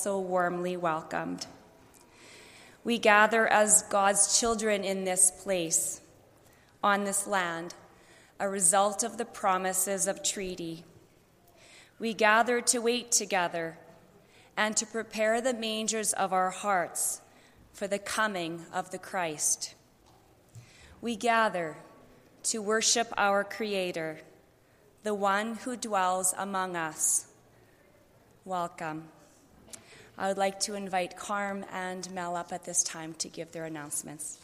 also warmly welcomed. We gather as God's children in this place, on this land, a result of the promises of treaty. We gather to wait together and to prepare the mangers of our hearts for the coming of the Christ. We gather to worship our Creator, the one who dwells among us. Welcome. I would like to invite Carm and Mel up at this time to give their announcements.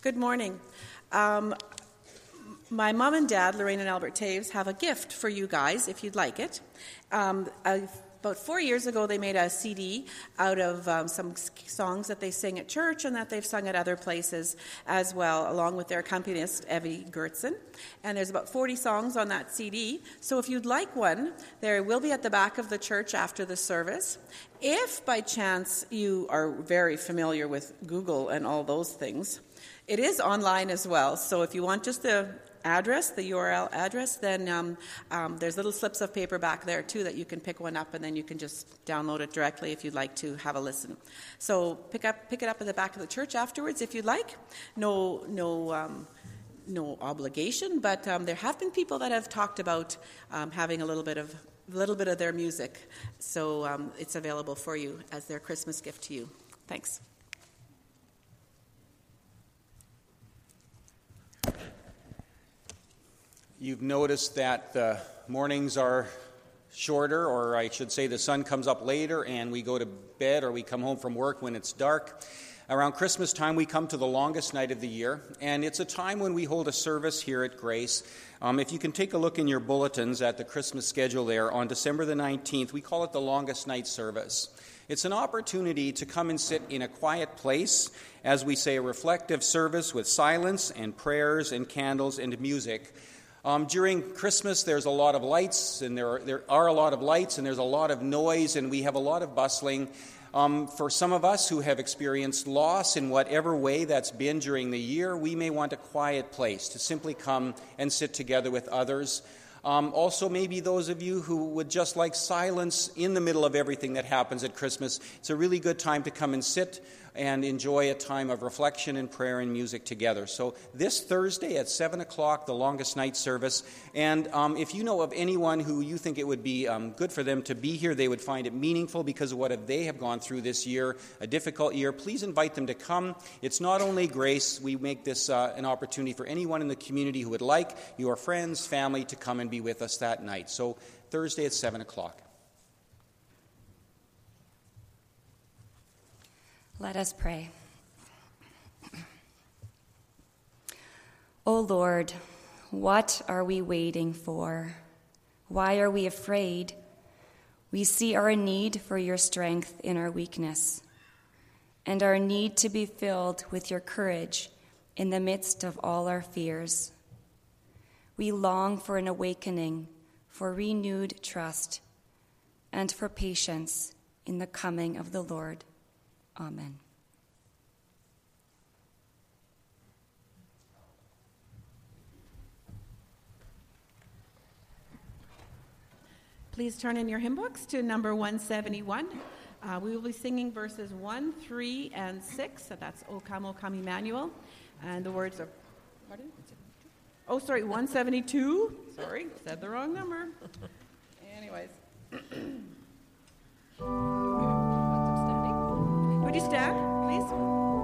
Good morning. Um, my mom and dad, Lorraine and Albert Taves, have a gift for you guys if you'd like it. Um, about four years ago, they made a CD out of um, some songs that they sing at church and that they've sung at other places as well, along with their accompanist, Evie Gertzen. And there's about 40 songs on that CD. So if you'd like one, there will be at the back of the church after the service. If by chance you are very familiar with Google and all those things, it is online as well. So if you want just a address, the URL address, then um, um, there's little slips of paper back there too that you can pick one up and then you can just download it directly if you'd like to have a listen. So pick up pick it up at the back of the church afterwards if you'd like. No no. Um, no obligation, but um, there have been people that have talked about um, having a little bit of a little bit of their music, so um, it's available for you as their Christmas gift to you. Thanks. You've noticed that the mornings are shorter, or I should say, the sun comes up later and we go to bed or we come home from work when it's dark. Around Christmas time, we come to the longest night of the year, and it's a time when we hold a service here at Grace. Um, if you can take a look in your bulletins at the Christmas schedule there, on December the 19th, we call it the longest night service. It's an opportunity to come and sit in a quiet place, as we say, a reflective service with silence and prayers and candles and music um, during Christmas, there's a lot of lights, and there are, there are a lot of lights, and there's a lot of noise, and we have a lot of bustling. Um, for some of us who have experienced loss in whatever way that's been during the year, we may want a quiet place to simply come and sit together with others. Um, also, maybe those of you who would just like silence in the middle of everything that happens at Christmas, it's a really good time to come and sit and enjoy a time of reflection and prayer and music together. So, this Thursday at 7 o'clock, the longest night service. And um, if you know of anyone who you think it would be um, good for them to be here, they would find it meaningful because of what they have gone through this year, a difficult year, please invite them to come. It's not only grace, we make this uh, an opportunity for anyone in the community who would like your friends, family to come and be with us that night. So, Thursday at 7 o'clock. Let us pray. O Lord, what are we waiting for? Why are we afraid? We see our need for your strength in our weakness, and our need to be filled with your courage in the midst of all our fears. We long for an awakening, for renewed trust, and for patience in the coming of the Lord. Amen. Please turn in your hymn books to number 171. Uh, we will be singing verses 1, 3, and 6. So that's O Come, O Come Emmanuel. And the words are, pardon? Oh, sorry, 172. Sorry, said the wrong number. Anyways. Would you stand, please?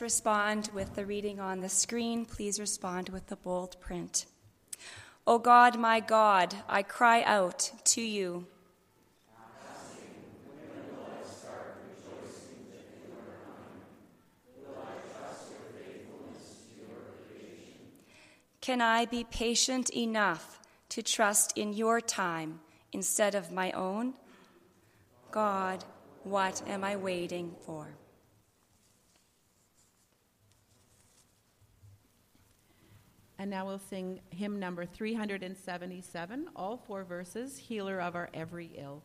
Respond with the reading on the screen. Please respond with the bold print. O God, my God, I cry out to you. Can I be patient enough to trust in your time instead of my own? God, what am I waiting for? And now we'll sing hymn number 377, all four verses, Healer of Our Every Ill.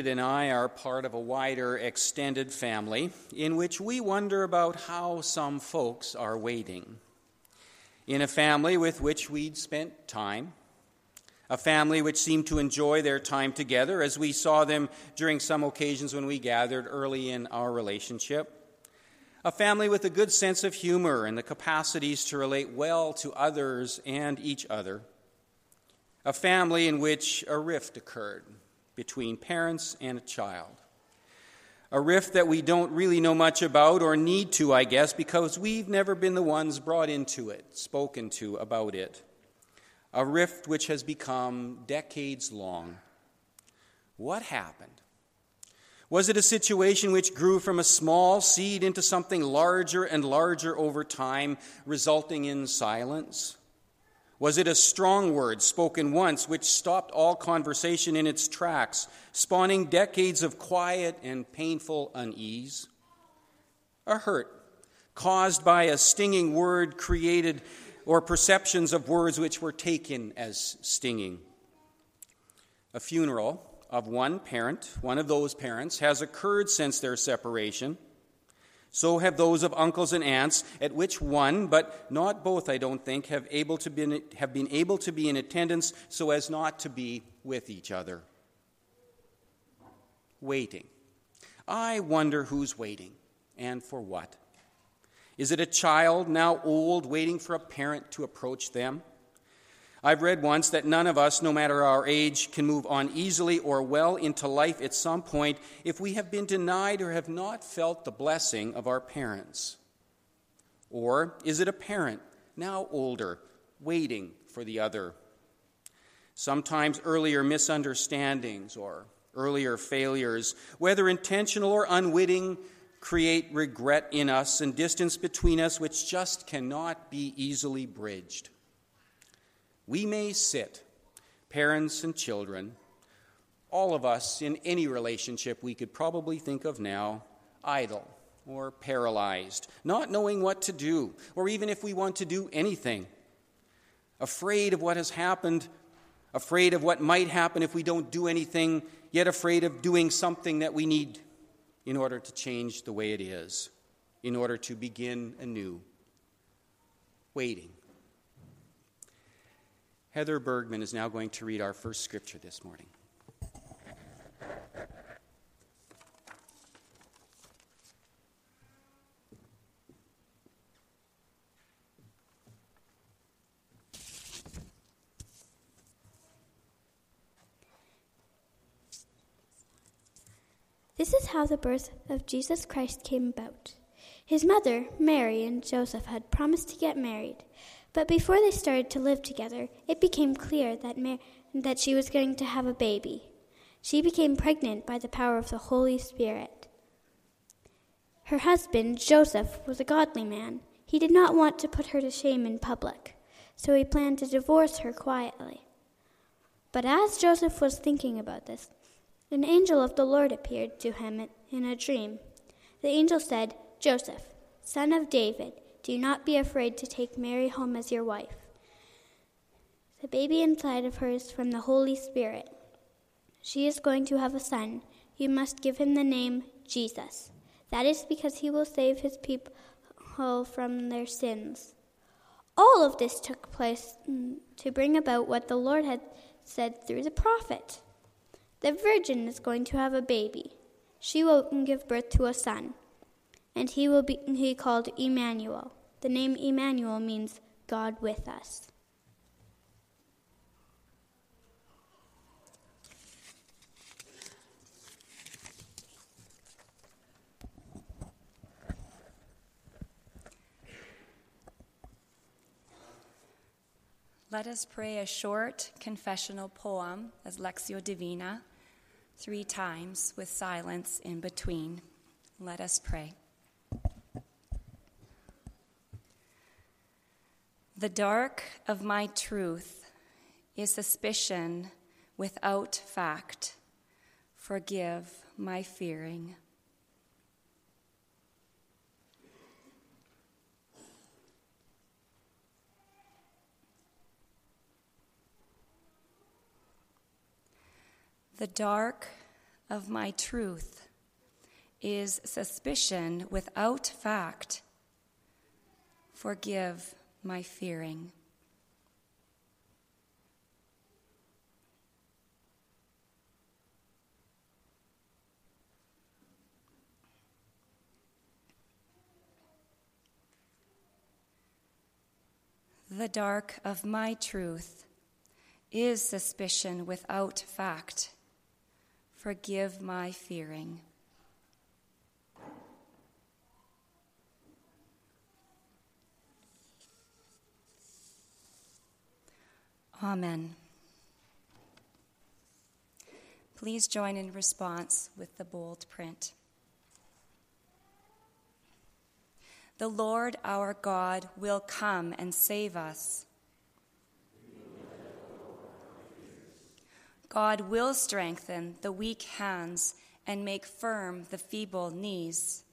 Enid and I are part of a wider extended family in which we wonder about how some folks are waiting. In a family with which we'd spent time, a family which seemed to enjoy their time together as we saw them during some occasions when we gathered early in our relationship. A family with a good sense of humor and the capacities to relate well to others and each other a family in which a rift occurred between parents and a child. A rift that we don't really know much about or need to, I guess, because we've never been the ones brought into it, spoken to about it. A rift which has become decades long. What happened? Was it a situation which grew from a small seed into something larger and larger over time, resulting in silence? Was it a strong word spoken once which stopped all conversation in its tracks, spawning decades of quiet and painful unease? A hurt caused by a stinging word created or perceptions of words which were taken as stinging. A funeral of one parent, one of those parents, has occurred since their separation. So have those of uncles and aunts, at which one, but not both, I don't think, have, able to be, have been able to be in attendance so as not to be with each other. Waiting. I wonder who's waiting and for what. Is it a child, now old, waiting for a parent to approach them? I've read once that none of us, no matter our age, can move on easily or well into life at some point if we have been denied or have not felt the blessing of our parents. Or is it a parent, now older, waiting for the other? Sometimes earlier misunderstandings or earlier failures, whether intentional or unwitting, create regret in us and distance between us which just cannot be easily bridged. We may sit, parents and children, all of us in any relationship we could probably think of now, idle or paralyzed, not knowing what to do, or even if we want to do anything, afraid of what has happened, afraid of what might happen if we don't do anything, yet afraid of doing something that we need in order to change the way it is, in order to begin anew, waiting Heather Bergman is now going to read our first scripture this morning. This is how the birth of Jesus Christ came about. His mother, Mary, and Joseph had promised to get married. But before they started to live together, it became clear that, Mar- that she was going to have a baby. She became pregnant by the power of the Holy Spirit. Her husband, Joseph, was a godly man. He did not want to put her to shame in public, so he planned to divorce her quietly. But as Joseph was thinking about this, an angel of the Lord appeared to him in a dream. The angel said, Joseph, son of David, do not be afraid to take Mary home as your wife. The baby inside of her is from the Holy Spirit. She is going to have a son. You must give him the name Jesus. That is because he will save his people from their sins. All of this took place mm, to bring about what the Lord had said through the prophet. The virgin is going to have a baby. She will give birth to a son and he will be he called Emmanuel. The name Emmanuel means God with us. Let us pray a short confessional poem as Lectio Divina, three times with silence in between. Let us pray. The dark of my truth is suspicion without fact. Forgive my fearing. The dark of my truth is suspicion without fact. Forgive my fearing. The dark of my truth Is suspicion without fact? Forgive my fearing. Amen. Please join in response with the bold print. The Lord our God will come and save us. God will strengthen the weak hands and make firm the feeble knees.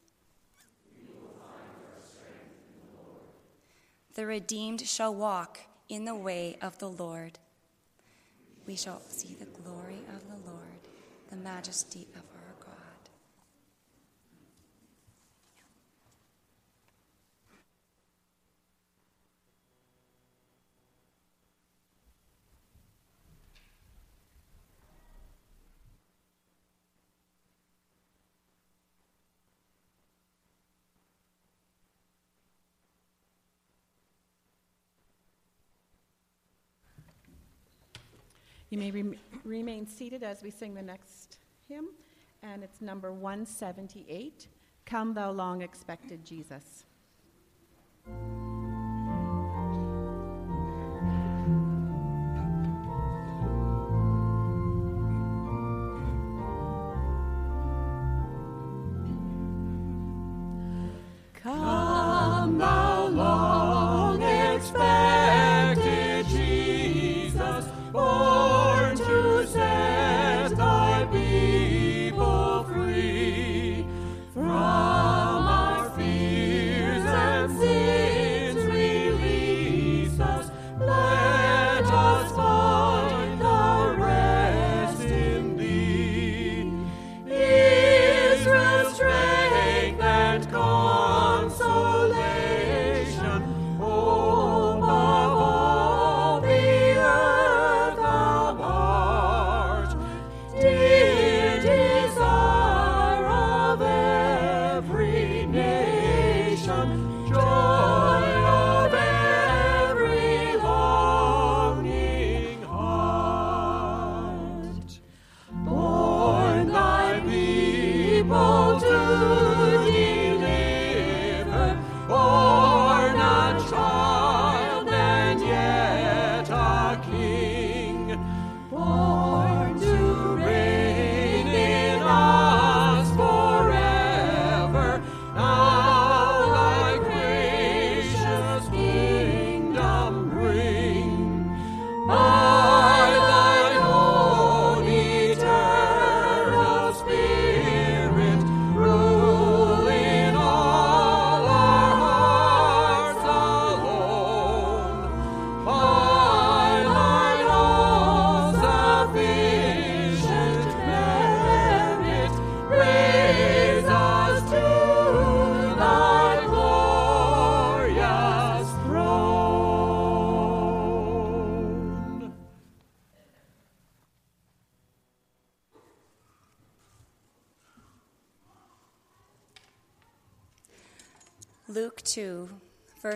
The redeemed shall walk in the way of the Lord. We shall see the glory of the Lord, the majesty of our God. You may rem- remain seated as we sing the next hymn, and it's number 178 Come, Thou Long Expected Jesus.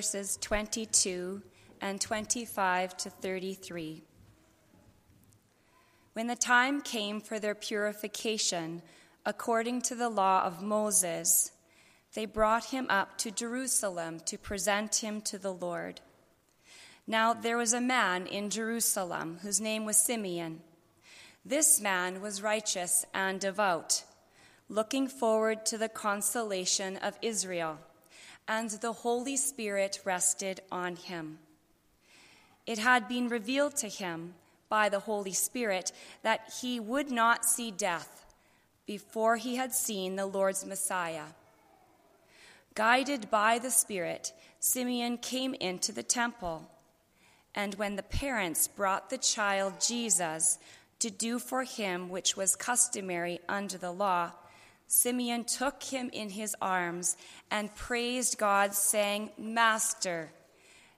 Verses 22 and 25 to 33. When the time came for their purification, according to the law of Moses, they brought him up to Jerusalem to present him to the Lord. Now there was a man in Jerusalem whose name was Simeon. This man was righteous and devout, looking forward to the consolation of Israel, and the Holy Spirit rested on him. It had been revealed to him by the Holy Spirit that he would not see death before he had seen the Lord's Messiah. Guided by the Spirit, Simeon came into the temple. And when the parents brought the child Jesus to do for him which was customary under the law, Simeon took him in his arms and praised God, saying, Master,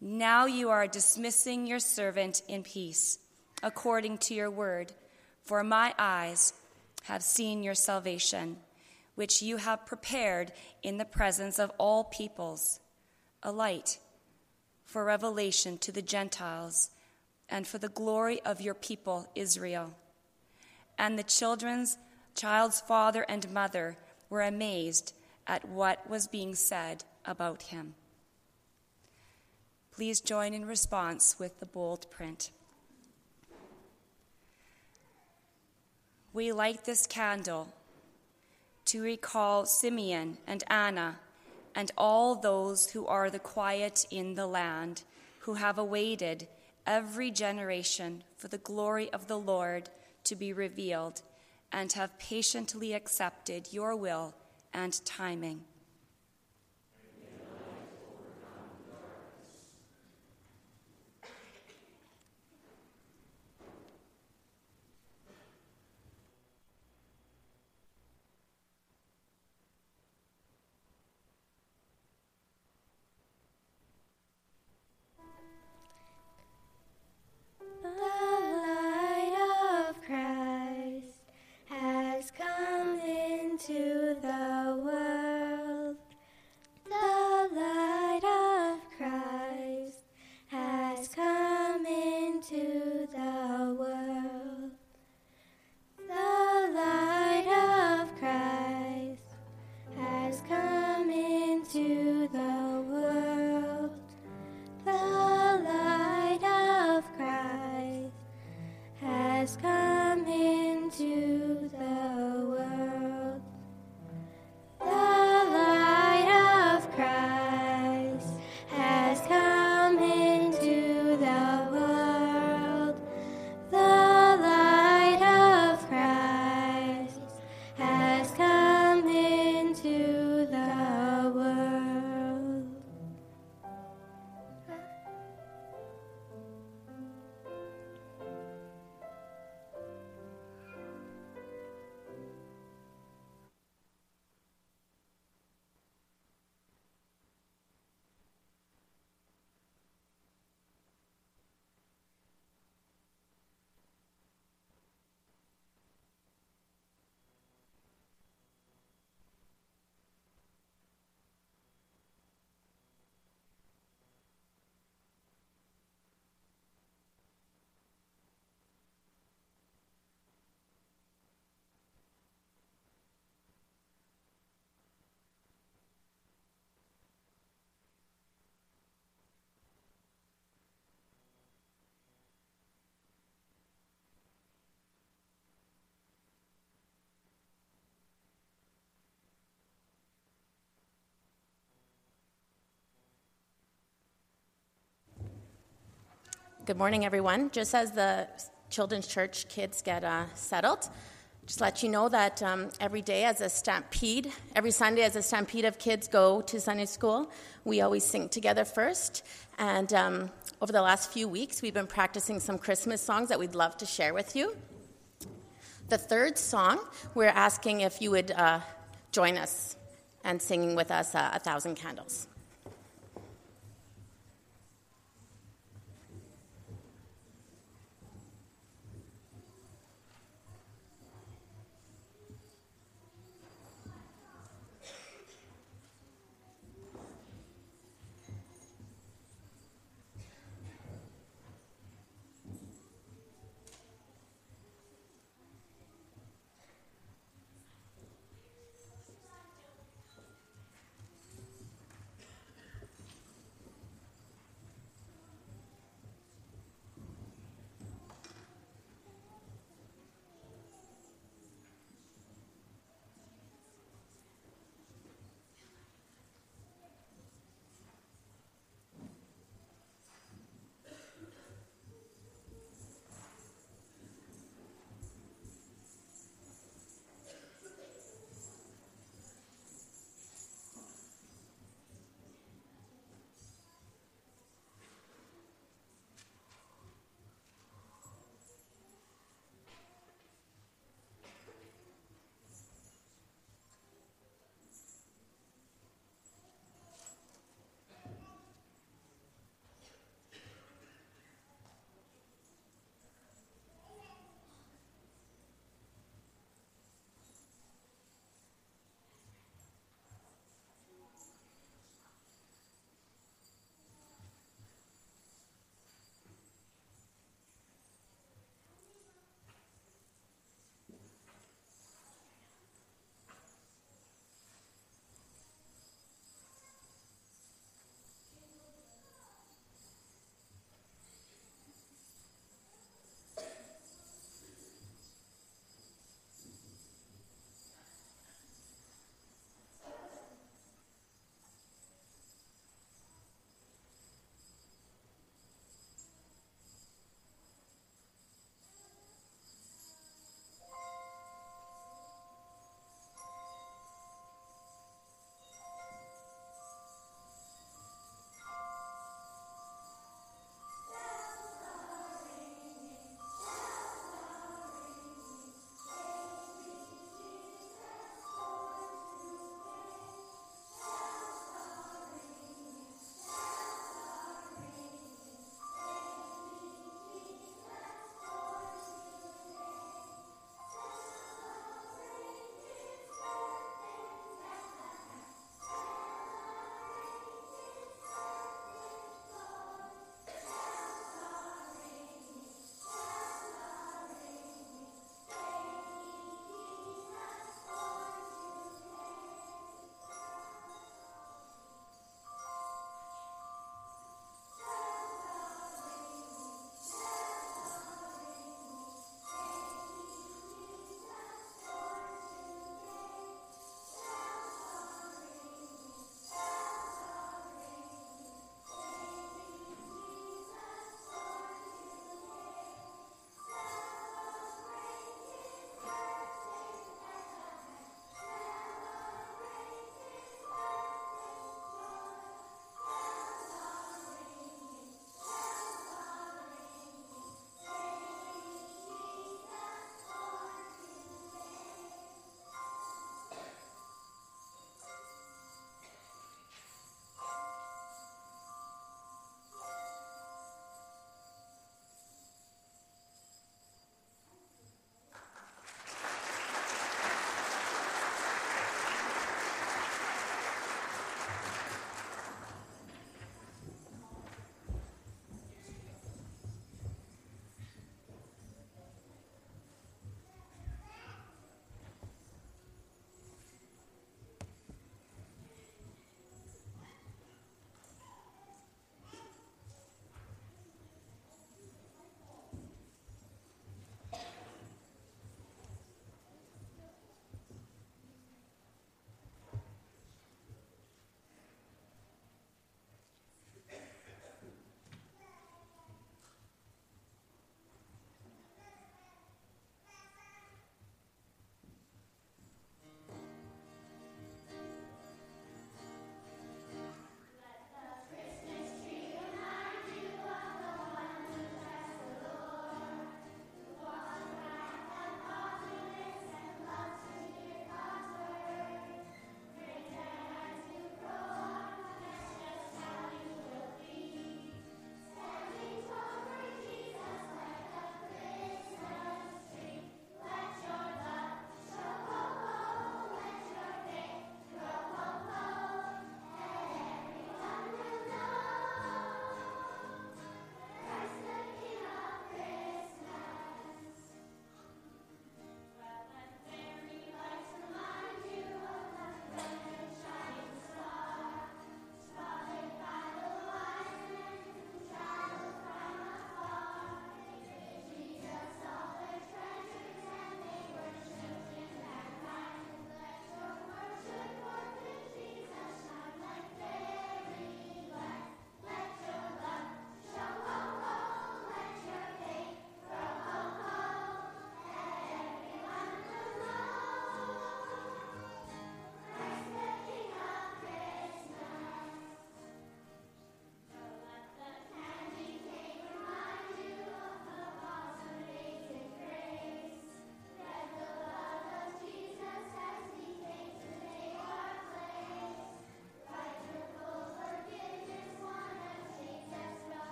now you are dismissing your servant in peace, according to your word, for my eyes have seen your salvation, which you have prepared in the presence of all peoples, a light for revelation to the Gentiles and for the glory of your people, Israel. And the children's child's father and mother were amazed at what was being said about him. Please join in response with the bold print. We light this candle to recall Simeon and Anna and all those who are the quiet in the land, who have awaited every generation for the glory of the Lord to be revealed, and have patiently accepted your will and timing. Good morning, everyone. Just as the Children's Church kids get uh, settled, just let you know that um, every day as a stampede, every Sunday as a stampede of kids go to Sunday school, we always sing together first. And um, over the last few weeks, we've been practicing some Christmas songs that we'd love to share with you. The third song, we're asking if you would uh, join us and singing with us uh, A Thousand Candles.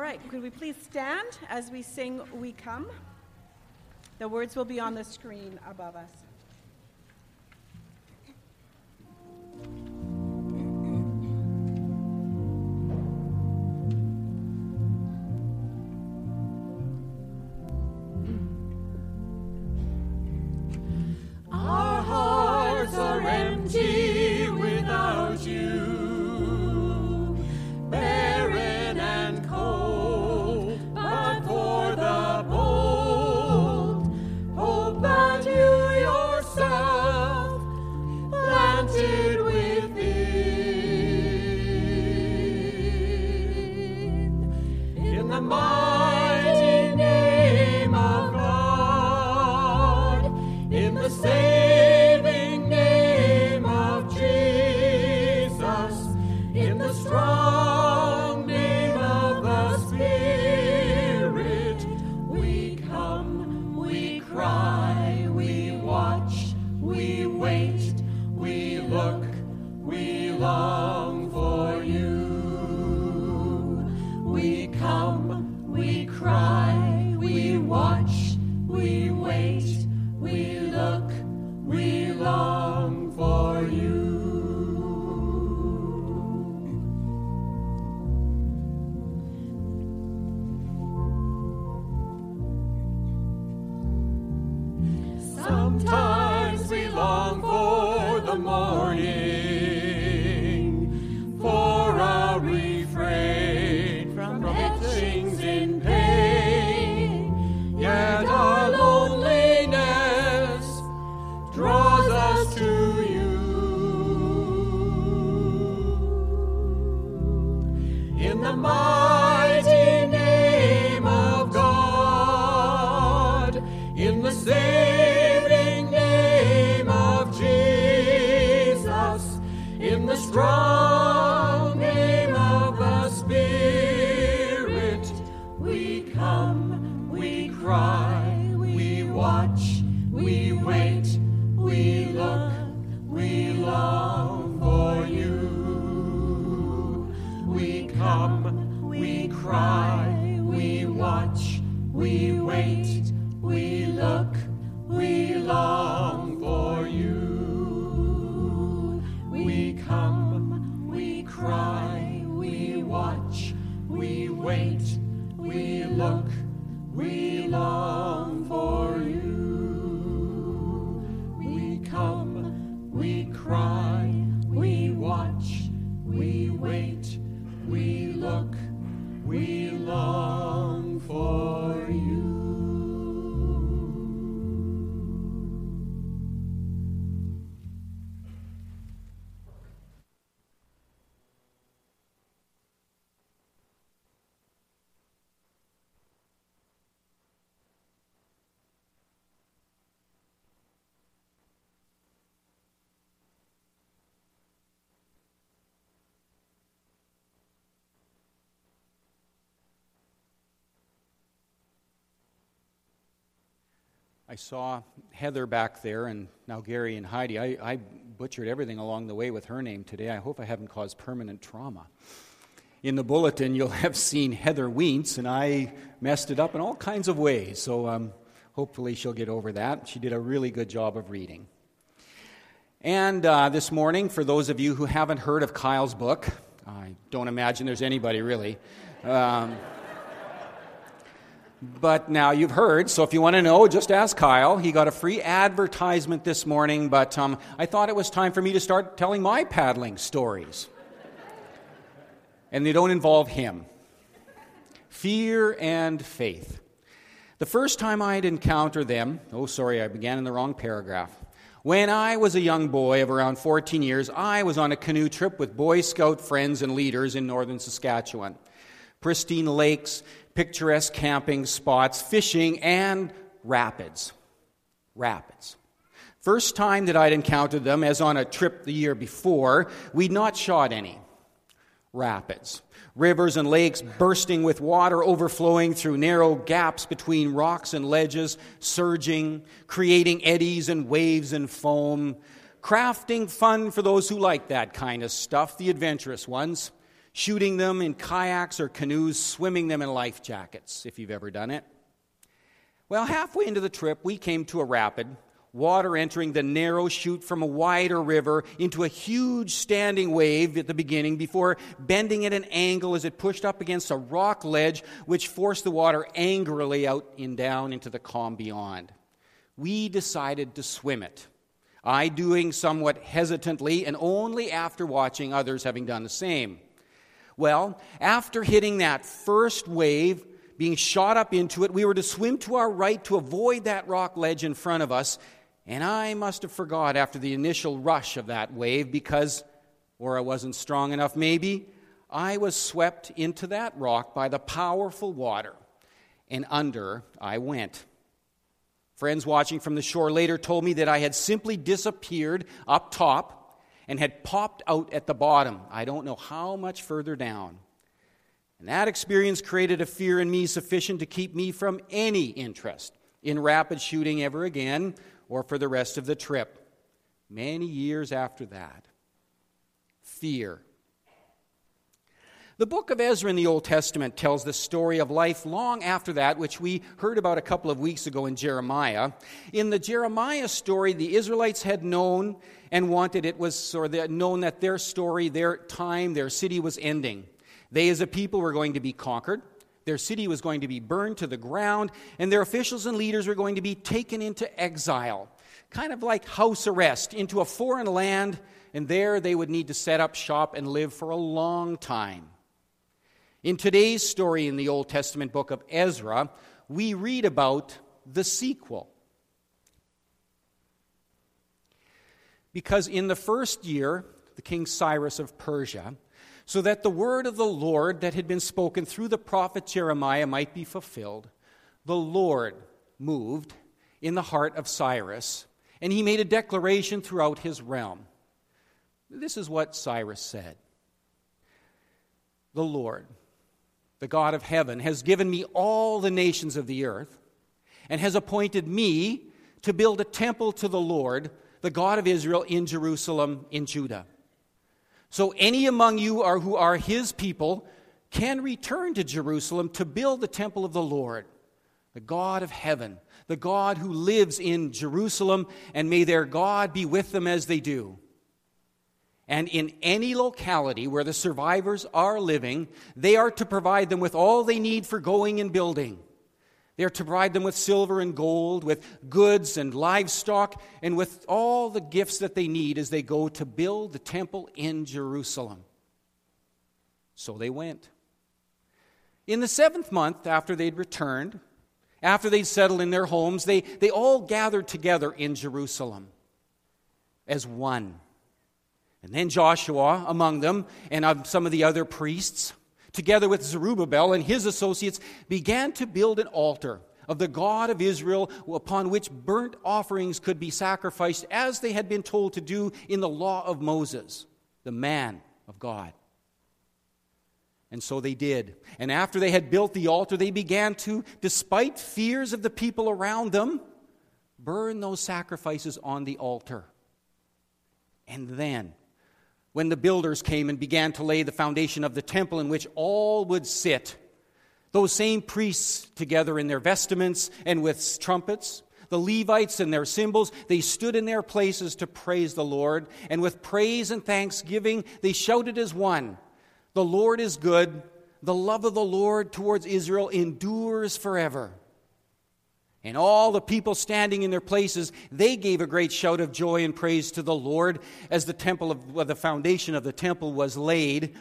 Right, could we please stand as we sing We Come? The words will be on the screen above us. The strong I saw Heather back there, and now Gary and Heidi. I, I butchered everything along the way with her name today. I hope I haven't caused permanent trauma. In the bulletin, you'll have seen Heather Weentz, and I messed it up in all kinds of ways. So um, hopefully she'll get over that. She did a really good job of reading. And uh, this morning, for those of you who haven't heard of Kyle's book, I don't imagine there's anybody really. Um, but now you've heard, so if you want to know, just ask Kyle. He got a free advertisement this morning, but um, I thought it was time for me to start telling my paddling stories. and they don't involve him. Fear and faith. The first time I'd encounter them, oh, sorry, I began in the wrong paragraph. When I was a young boy of around 14 years, I was on a canoe trip with Boy Scout friends and leaders in northern Saskatchewan. Pristine lakes, picturesque camping spots, fishing, and rapids. Rapids. First time that I'd encountered them, as on a trip the year before, we'd not shot any. Rapids. Rivers and lakes bursting with water overflowing through narrow gaps between rocks and ledges, surging, creating eddies and waves and foam. Crafting fun for those who like that kind of stuff, the adventurous ones. Shooting them in kayaks or canoes, swimming them in life jackets, if you've ever done it. Well, halfway into the trip, we came to a rapid, water entering the narrow chute from a wider river into a huge standing wave at the beginning before bending at an angle as it pushed up against a rock ledge which forced the water angrily out and down into the calm beyond. We decided to swim it. I doing somewhat hesitantly and only after watching others having done the same. Well, after hitting that first wave, being shot up into it, we were to swim to our right to avoid that rock ledge in front of us. And I must have forgot after the initial rush of that wave because, or I wasn't strong enough maybe, I was swept into that rock by the powerful water, and under I went. Friends watching from the shore later told me that I had simply disappeared up top and had popped out at the bottom. I don't know how much further down. And that experience created a fear in me sufficient to keep me from any interest in rapid shooting ever again or for the rest of the trip. Many years after that. Fear. The book of Ezra in the Old Testament tells the story of life long after that, which we heard about a couple of weeks ago in Jeremiah. In the Jeremiah story, the Israelites had known and wanted it was, or they known that their story, their time, their city was ending. They, as a people, were going to be conquered. Their city was going to be burned to the ground, and their officials and leaders were going to be taken into exile, kind of like house arrest, into a foreign land, and there they would need to set up shop and live for a long time. In today's story in the Old Testament book of Ezra, we read about the sequel. Because in the first year, the king Cyrus of Persia, so that the word of the Lord that had been spoken through the prophet Jeremiah might be fulfilled, the Lord moved in the heart of Cyrus, and he made a declaration throughout his realm. This is what Cyrus said The Lord, the God of heaven, has given me all the nations of the earth, and has appointed me to build a temple to the Lord, the God of Israel, in Jerusalem, in Judah. So any among you are, who are his people can return to Jerusalem to build the temple of the Lord, the God of heaven, the God who lives in Jerusalem, and may their God be with them as they do. And in any locality where the survivors are living, they are to provide them with all they need for going and building. They are to provide them with silver and gold, with goods and livestock, and with all the gifts that they need as they go to build the temple in Jerusalem. So they went. In the seventh month after they'd returned, after they'd settled in their homes, they, they all gathered together in Jerusalem as one. And then Joshua among them, and some of the other priests, together with Zerubbabel and his associates, began to build an altar of the God of Israel upon which burnt offerings could be sacrificed as they had been told to do in the law of Moses, the man of God. And so they did. And after they had built the altar, they began to, despite fears of the people around them, burn those sacrifices on the altar. And then when the builders came and began to lay the foundation of the temple in which all would sit. Those same priests, together in their vestments and with trumpets, the Levites and their cymbals, they stood in their places to praise the Lord, and with praise and thanksgiving, they shouted as one The Lord is good, the love of the Lord towards Israel endures forever. And all the people standing in their places, they gave a great shout of joy and praise to the Lord as the temple of well, the foundation of the temple was laid.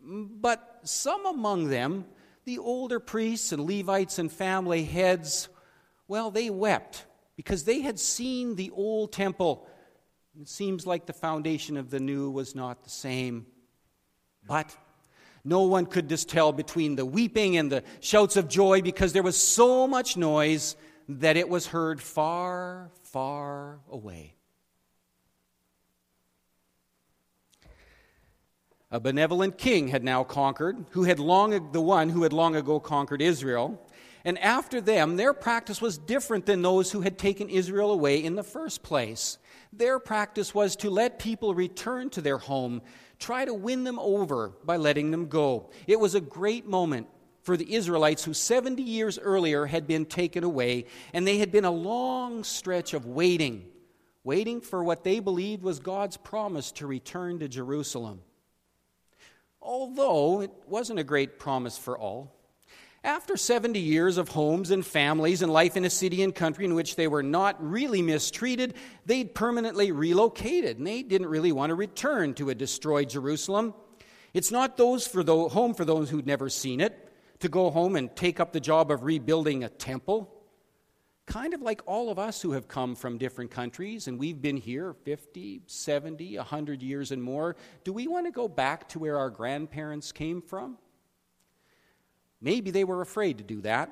But some among them, the older priests and Levites and family heads, well, they wept because they had seen the old temple. It seems like the foundation of the new was not the same. But no one could just tell between the weeping and the shouts of joy because there was so much noise that it was heard far, far away. A benevolent king had now conquered, who had long the one who had long ago conquered Israel, And after them, their practice was different than those who had taken Israel away in the first place. Their practice was to let people return to their home, try to win them over by letting them go. It was a great moment for the Israelites who 70 years earlier had been taken away, and they had been a long stretch of waiting, waiting for what they believed was God's promise to return to Jerusalem. Although it wasn't a great promise for all. After 70 years of homes and families and life in a city and country in which they were not really mistreated, they'd permanently relocated and they didn't really want to return to a destroyed Jerusalem. It's not those for the home for those who'd never seen it to go home and take up the job of rebuilding a temple. Kind of like all of us who have come from different countries and we've been here 50, 70, 100 years and more. Do we want to go back to where our grandparents came from? Maybe they were afraid to do that.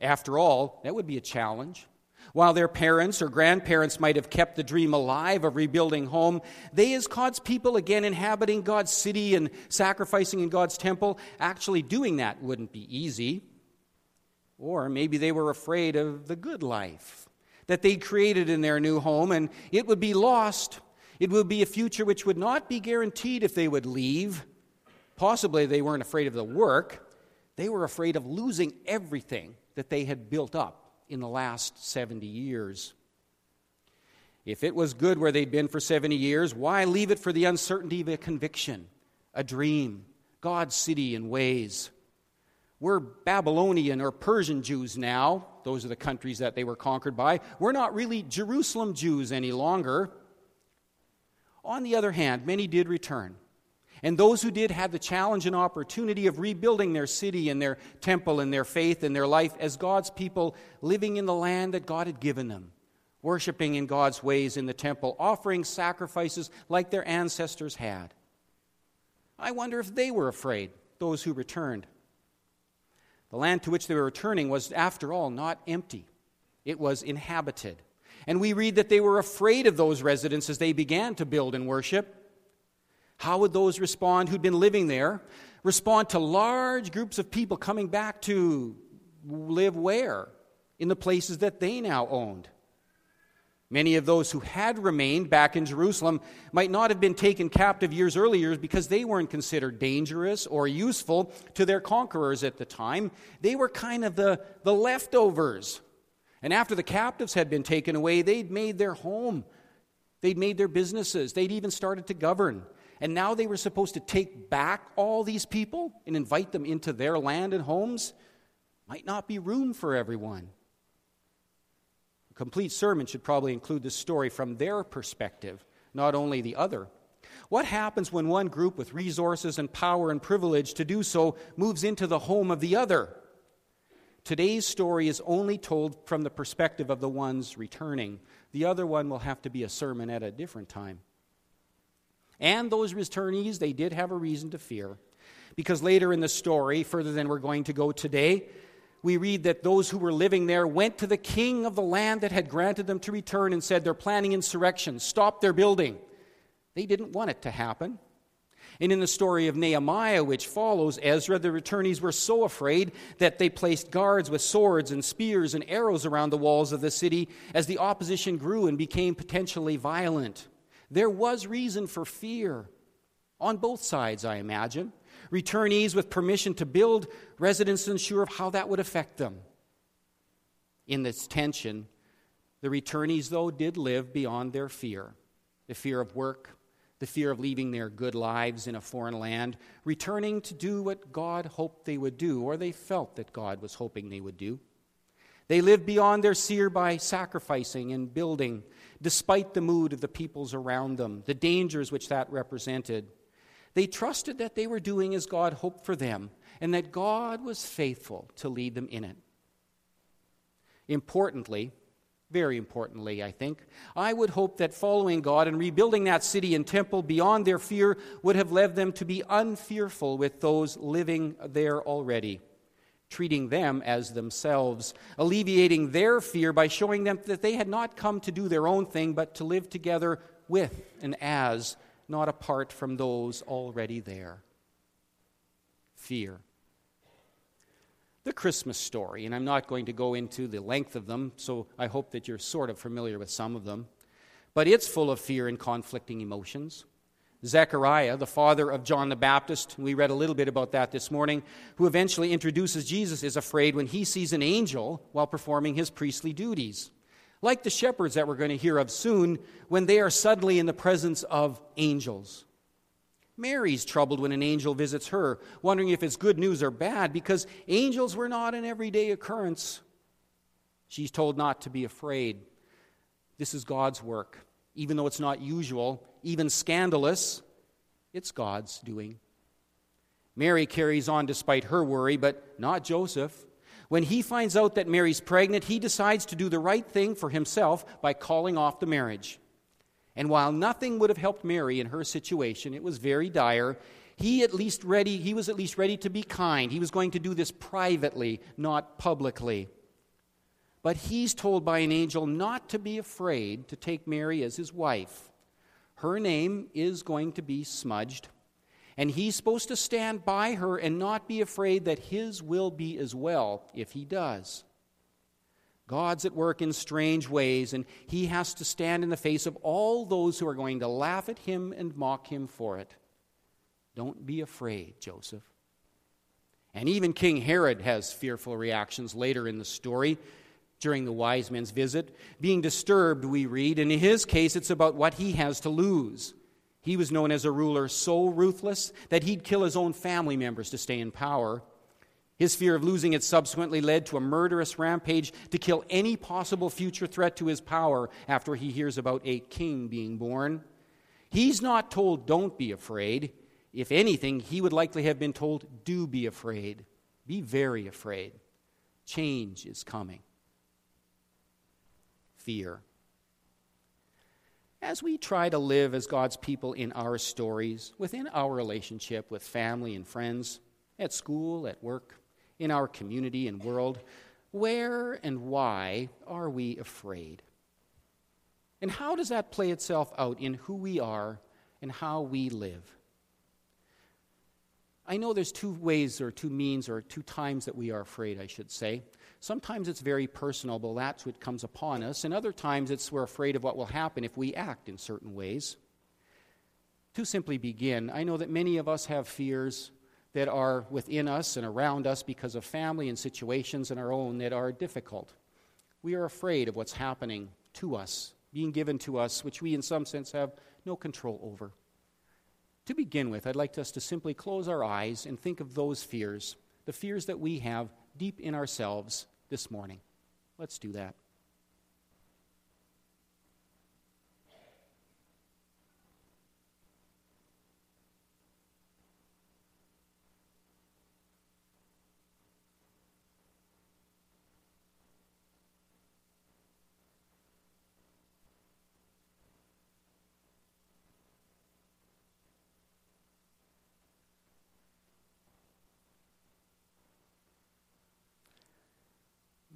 After all, that would be a challenge. While their parents or grandparents might have kept the dream alive of rebuilding home, they, as God's people, again inhabiting God's city and sacrificing in God's temple, actually doing that wouldn't be easy. Or maybe they were afraid of the good life that they created in their new home, and it would be lost. It would be a future which would not be guaranteed if they would leave. Possibly they weren't afraid of the work, they were afraid of losing everything that they had built up in the last 70 years. If it was good where they'd been for 70 years, why leave it for the uncertainty of a conviction, a dream, God's city and ways? We're Babylonian or Persian Jews now. Those are the countries that they were conquered by. We're not really Jerusalem Jews any longer. On the other hand, many did return. And those who did had the challenge and opportunity of rebuilding their city and their temple and their faith and their life as God's people living in the land that God had given them, worshiping in God's ways in the temple, offering sacrifices like their ancestors had. I wonder if they were afraid, those who returned. The land to which they were returning was, after all, not empty, it was inhabited. And we read that they were afraid of those residents as they began to build and worship. How would those respond who'd been living there? Respond to large groups of people coming back to live where? In the places that they now owned. Many of those who had remained back in Jerusalem might not have been taken captive years earlier because they weren't considered dangerous or useful to their conquerors at the time. They were kind of the, the leftovers. And after the captives had been taken away, they'd made their home, they'd made their businesses, they'd even started to govern. And now they were supposed to take back all these people and invite them into their land and homes. Might not be room for everyone. A complete sermon should probably include this story from their perspective, not only the other. What happens when one group with resources and power and privilege to do so moves into the home of the other? Today's story is only told from the perspective of the ones returning. The other one will have to be a sermon at a different time. And those returnees, they did have a reason to fear. Because later in the story, further than we're going to go today, we read that those who were living there went to the king of the land that had granted them to return and said they're planning insurrection, stop their building. They didn't want it to happen. And in the story of Nehemiah, which follows Ezra, the returnees were so afraid that they placed guards with swords and spears and arrows around the walls of the city as the opposition grew and became potentially violent. There was reason for fear on both sides, I imagine. Returnees with permission to build, residents unsure of how that would affect them. In this tension, the returnees, though, did live beyond their fear the fear of work, the fear of leaving their good lives in a foreign land, returning to do what God hoped they would do, or they felt that God was hoping they would do. They lived beyond their fear by sacrificing and building, despite the mood of the peoples around them, the dangers which that represented. They trusted that they were doing as God hoped for them, and that God was faithful to lead them in it. Importantly, very importantly, I think, I would hope that following God and rebuilding that city and temple beyond their fear would have led them to be unfearful with those living there already treating them as themselves, alleviating their fear by showing them that they had not come to do their own thing, but to live together with and as, not apart from those already there. Fear. the Christmas story, and I'm not going to go into the length of them, so I hope that you're sort of familiar with some of them. But it's full of fear and conflicting emotions. Zechariah, the father of John the Baptist, we read a little bit about that this morning, who eventually introduces Jesus, is afraid when he sees an angel while performing his priestly duties. Like the shepherds that we're going to hear of soon, when they are suddenly in the presence of angels. Mary's troubled when an angel visits her, wondering if it's good news or bad, because angels were not an everyday occurrence. She's told not to be afraid. This is God's work. Even though it's not usual, even scandalous, it's God's doing. Mary carries on despite her worry, but not Joseph. When he finds out that Mary's pregnant, he decides to do the right thing for himself by calling off the marriage. And while nothing would have helped Mary in her situation, it was very dire. He at least ready, he was at least ready to be kind. He was going to do this privately, not publicly. But he's told by an angel not to be afraid to take Mary as his wife. Her name is going to be smudged, and he's supposed to stand by her and not be afraid that his will be as well if he does. God's at work in strange ways, and he has to stand in the face of all those who are going to laugh at him and mock him for it. Don't be afraid, Joseph. And even King Herod has fearful reactions later in the story during the wise men's visit. Being disturbed, we read, and in his case, it's about what he has to lose. He was known as a ruler so ruthless that he'd kill his own family members to stay in power. His fear of losing it subsequently led to a murderous rampage to kill any possible future threat to his power after he hears about a king being born. He's not told, don't be afraid. If anything, he would likely have been told, do be afraid. Be very afraid. Change is coming. Fear. As we try to live as God's people in our stories, within our relationship with family and friends, at school, at work, in our community and world, where and why are we afraid? And how does that play itself out in who we are and how we live? I know there's two ways or two means or two times that we are afraid, I should say. Sometimes it's very personal, but that's what comes upon us. And other times it's we're afraid of what will happen if we act in certain ways. To simply begin, I know that many of us have fears that are within us and around us because of family and situations in our own that are difficult. We are afraid of what's happening to us, being given to us, which we in some sense have no control over. To begin with, I'd like us to simply close our eyes and think of those fears, the fears that we have deep in ourselves this morning. Let's do that.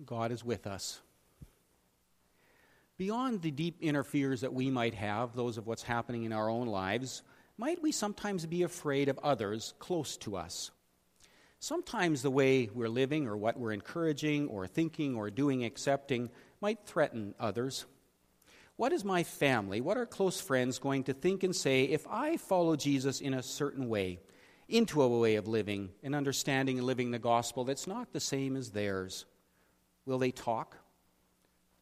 God is with us. Beyond the deep inner fears that we might have, those of what's happening in our own lives, might we sometimes be afraid of others close to us? Sometimes the way we're living or what we're encouraging or thinking or doing, accepting, might threaten others. What is my family, what are close friends going to think and say if I follow Jesus in a certain way, into a way of living and understanding and living the gospel that's not the same as theirs? Will they talk?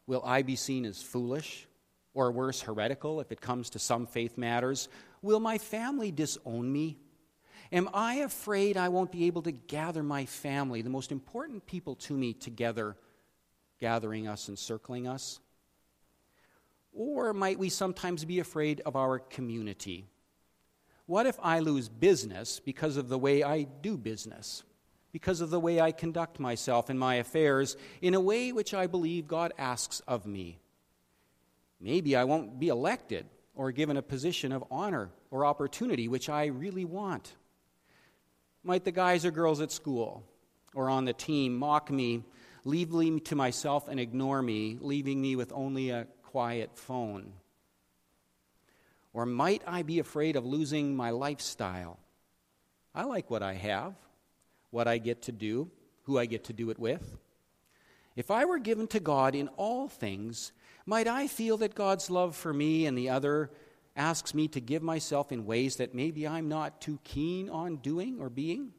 Will I be seen as foolish or worse, heretical if it comes to some faith matters? Will my family disown me? Am I afraid I won't be able to gather my family, the most important people to me, together, gathering us and circling us? Or might we sometimes be afraid of our community? What if I lose business because of the way I do business? Because of the way I conduct myself in my affairs in a way which I believe God asks of me. Maybe I won't be elected or given a position of honor or opportunity which I really want. Might the guys or girls at school or on the team mock me, leave me to myself and ignore me, leaving me with only a quiet phone? Or might I be afraid of losing my lifestyle? I like what I have what I get to do, who I get to do it with. If I were given to God in all things, might I feel that God's love for me and the other asks me to give myself in ways that maybe I'm not too keen on doing or being?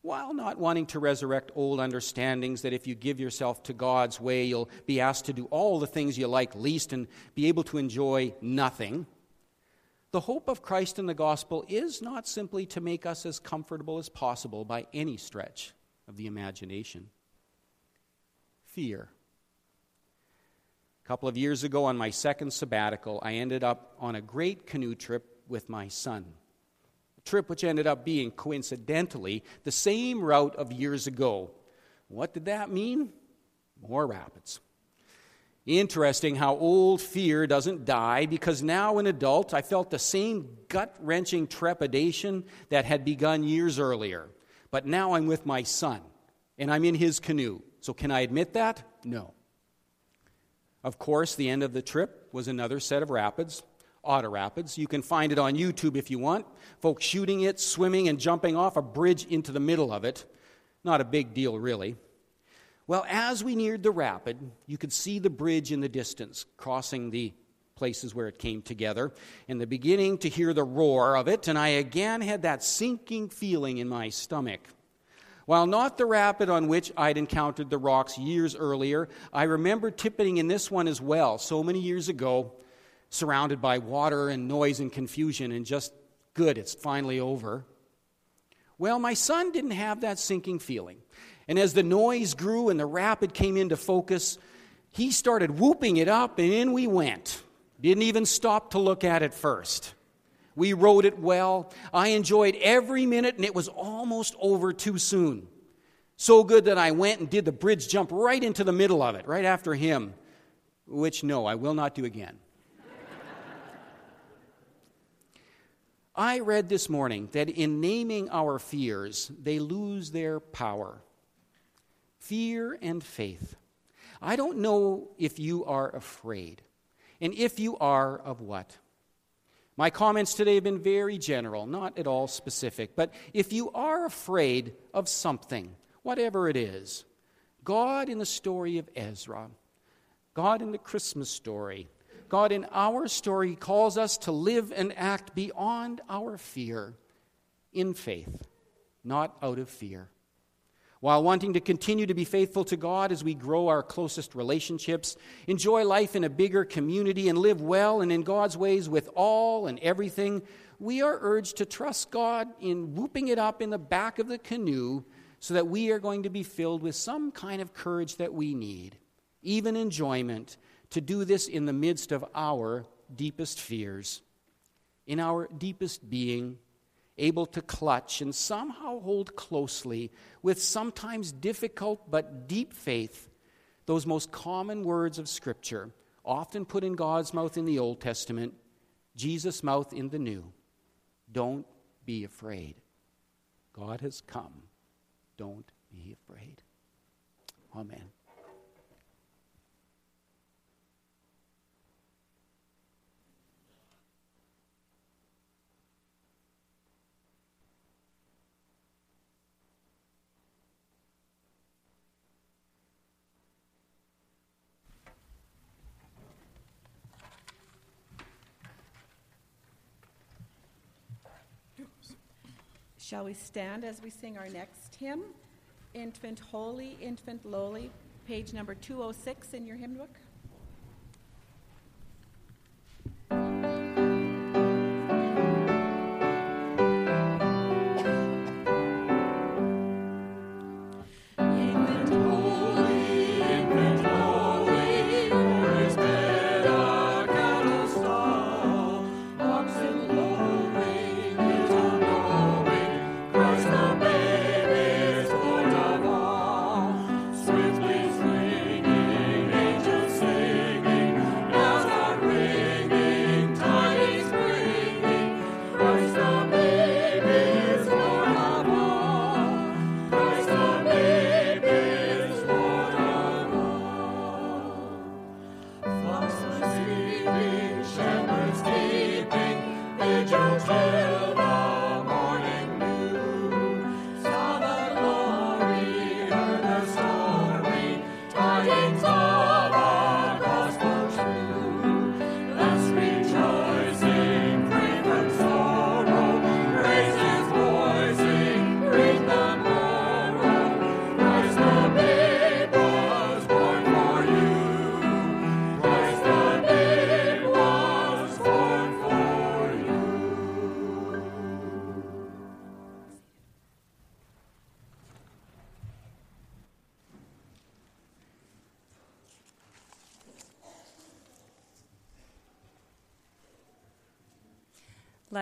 While not wanting to resurrect old understandings that if you give yourself to God's way, you'll be asked to do all the things you like least and be able to enjoy nothing, the hope of Christ in the gospel is not simply to make us as comfortable as possible by any stretch of the imagination. Fear. A couple of years ago, on my second sabbatical, I ended up on a great canoe trip with my son. A trip which ended up being, coincidentally, the same route of years ago. What did that mean? More rapids. Interesting how old fear doesn't die because now, an adult, I felt the same gut wrenching trepidation that had begun years earlier. But now I'm with my son and I'm in his canoe. So, can I admit that? No. Of course, the end of the trip was another set of rapids, Otter Rapids. You can find it on YouTube if you want. Folks shooting it, swimming, and jumping off a bridge into the middle of it. Not a big deal, really. Well, as we neared the rapid, you could see the bridge in the distance, crossing the places where it came together, and the beginning to hear the roar of it, and I again had that sinking feeling in my stomach. While not the rapid on which I'd encountered the rocks years earlier, I remember tipping in this one as well, so many years ago, surrounded by water and noise and confusion, and just good, it's finally over. Well, my son didn't have that sinking feeling. And as the noise grew and the rapid came into focus, he started whooping it up, and in we went. Didn't even stop to look at it first. We rode it well. I enjoyed every minute, and it was almost over too soon. So good that I went and did the bridge jump right into the middle of it, right after him, which, no, I will not do again. I read this morning that in naming our fears, they lose their power. Fear and faith. I don't know if you are afraid, and if you are, of what. My comments today have been very general, not at all specific. But if you are afraid of something, whatever it is, God in the story of Ezra, God in the Christmas story, God in our story calls us to live and act beyond our fear in faith, not out of fear. While wanting to continue to be faithful to God as we grow our closest relationships, enjoy life in a bigger community, and live well and in God's ways with all and everything, we are urged to trust God in whooping it up in the back of the canoe so that we are going to be filled with some kind of courage that we need, even enjoyment, to do this in the midst of our deepest fears, in our deepest being able to clutch and somehow hold closely, with sometimes difficult but deep faith, those most common words of Scripture, often put in God's mouth in the Old Testament, Jesus' mouth in the New. Don't be afraid. God has come. Don't be afraid. Amen. Shall we stand as we sing our next hymn? Infant Holy, Infant Lowly, page number 206 in your hymn book.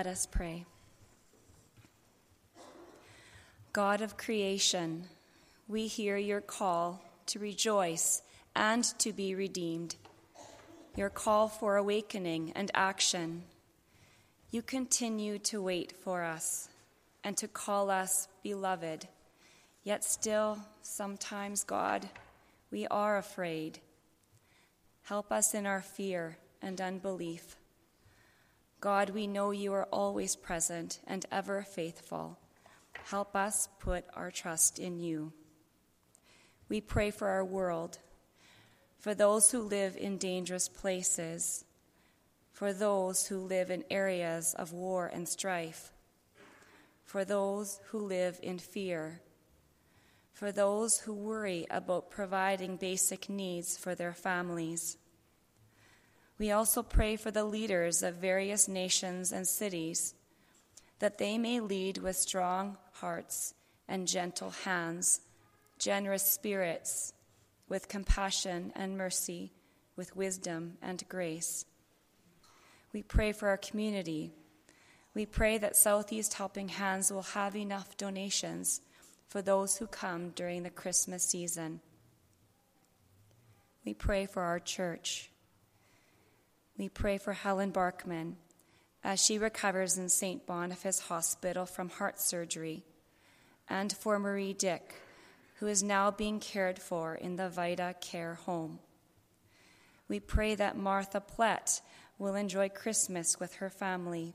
Let us pray. God of creation, we hear your call to rejoice and to be redeemed, your call for awakening and action. You continue to wait for us and to call us beloved, yet still, sometimes, God, we are afraid. Help us in our fear and unbelief. God, we know you are always present and ever faithful. Help us put our trust in you. We pray for our world, for those who live in dangerous places, for those who live in areas of war and strife, for those who live in fear, for those who worry about providing basic needs for their families. We also pray for the leaders of various nations and cities, that they may lead with strong hearts and gentle hands, generous spirits, with compassion and mercy, with wisdom and grace. We pray for our community. We pray that Southeast Helping Hands will have enough donations for those who come during the Christmas season. We pray for our church. We pray for Helen Barkman as she recovers in St. Boniface Hospital from heart surgery and for Marie Dick, who is now being cared for in the Vita Care Home. We pray that Martha Plett will enjoy Christmas with her family.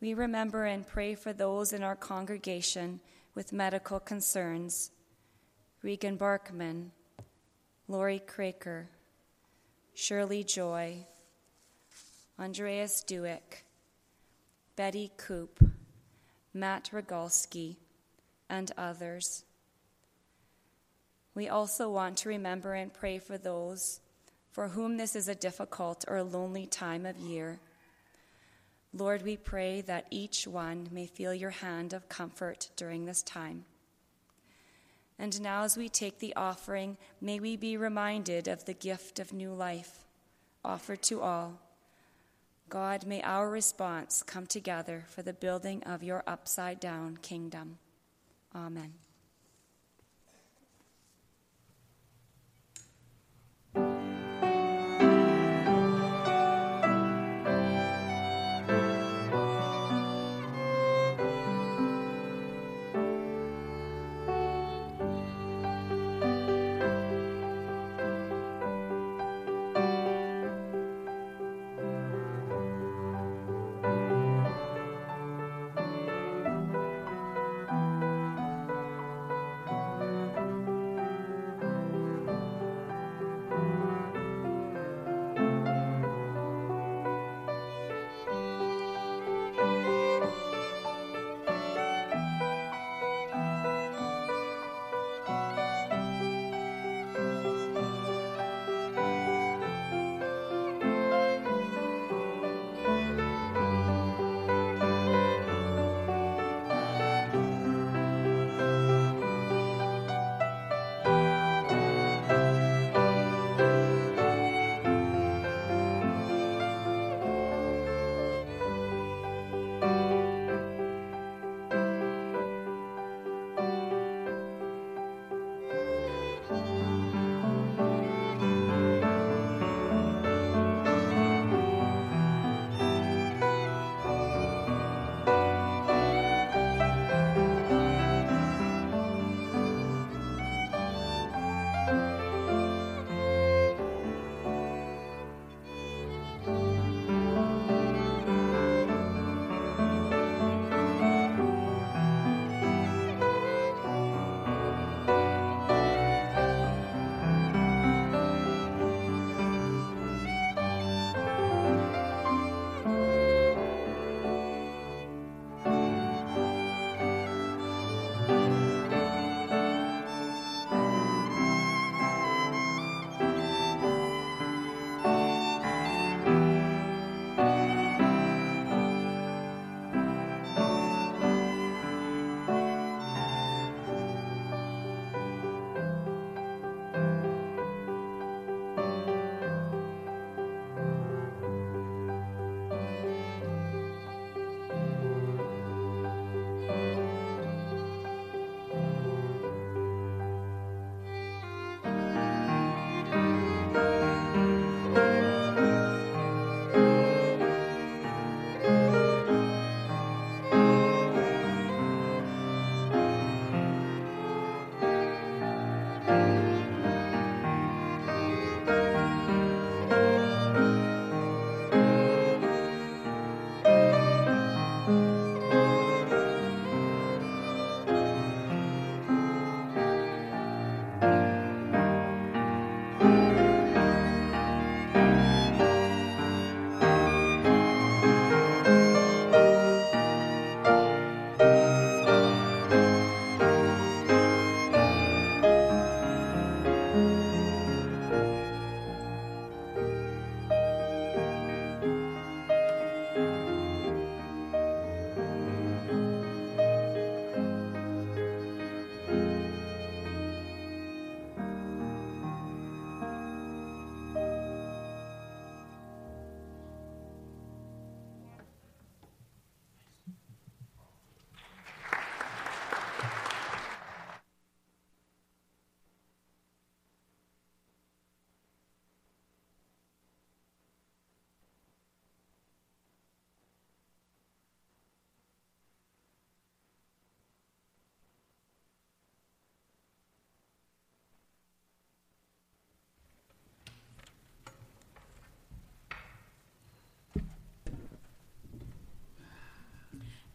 We remember and pray for those in our congregation with medical concerns Regan Barkman, Lori Craker, Shirley Joy, Andreas Dueck, Betty Coop, Matt Rogalski, and others. We also want to remember and pray for those for whom this is a difficult or lonely time of year. Lord, we pray that each one may feel your hand of comfort during this time. And now, as we take the offering, may we be reminded of the gift of new life offered to all. God, may our response come together for the building of your upside down kingdom. Amen.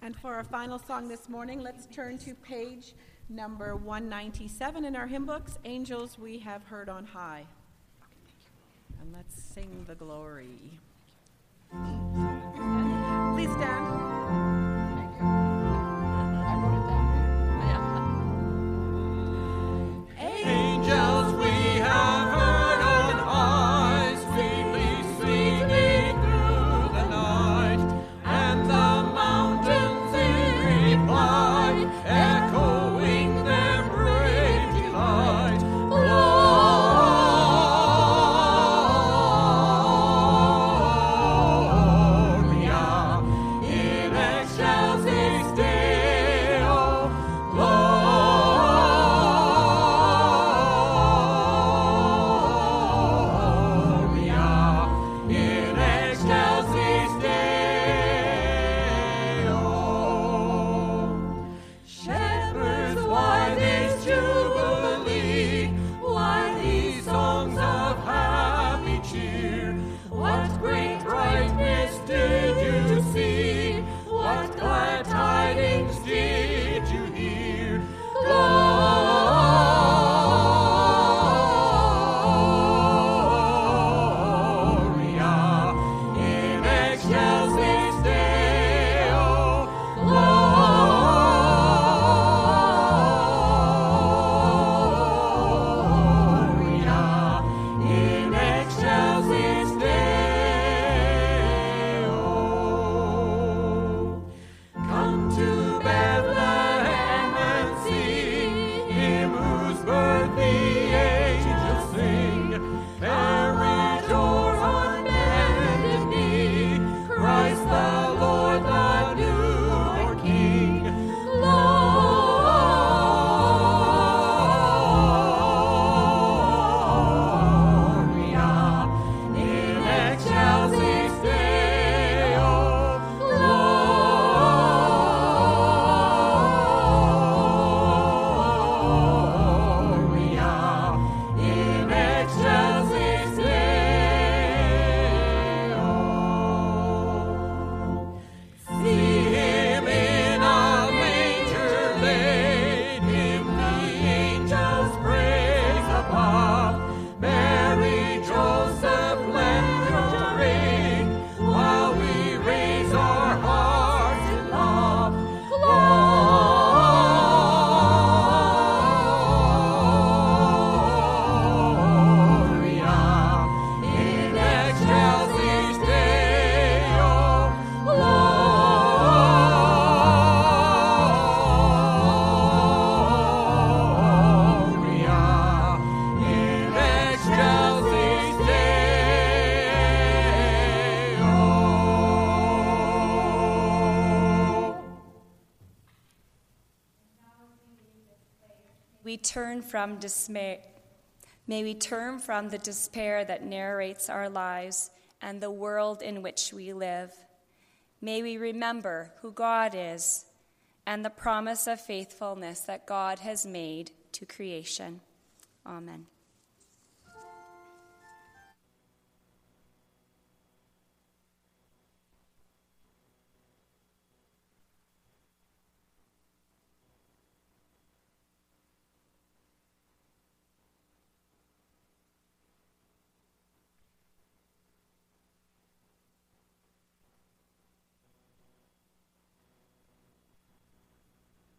And for our final song this morning, let's turn to page number 197 in our hymn books Angels We Have Heard on High. And let's sing the glory. Please stand. From dismay. May we turn from the despair that narrates our lives and the world in which we live. May we remember who God is and the promise of faithfulness that God has made to creation. Amen.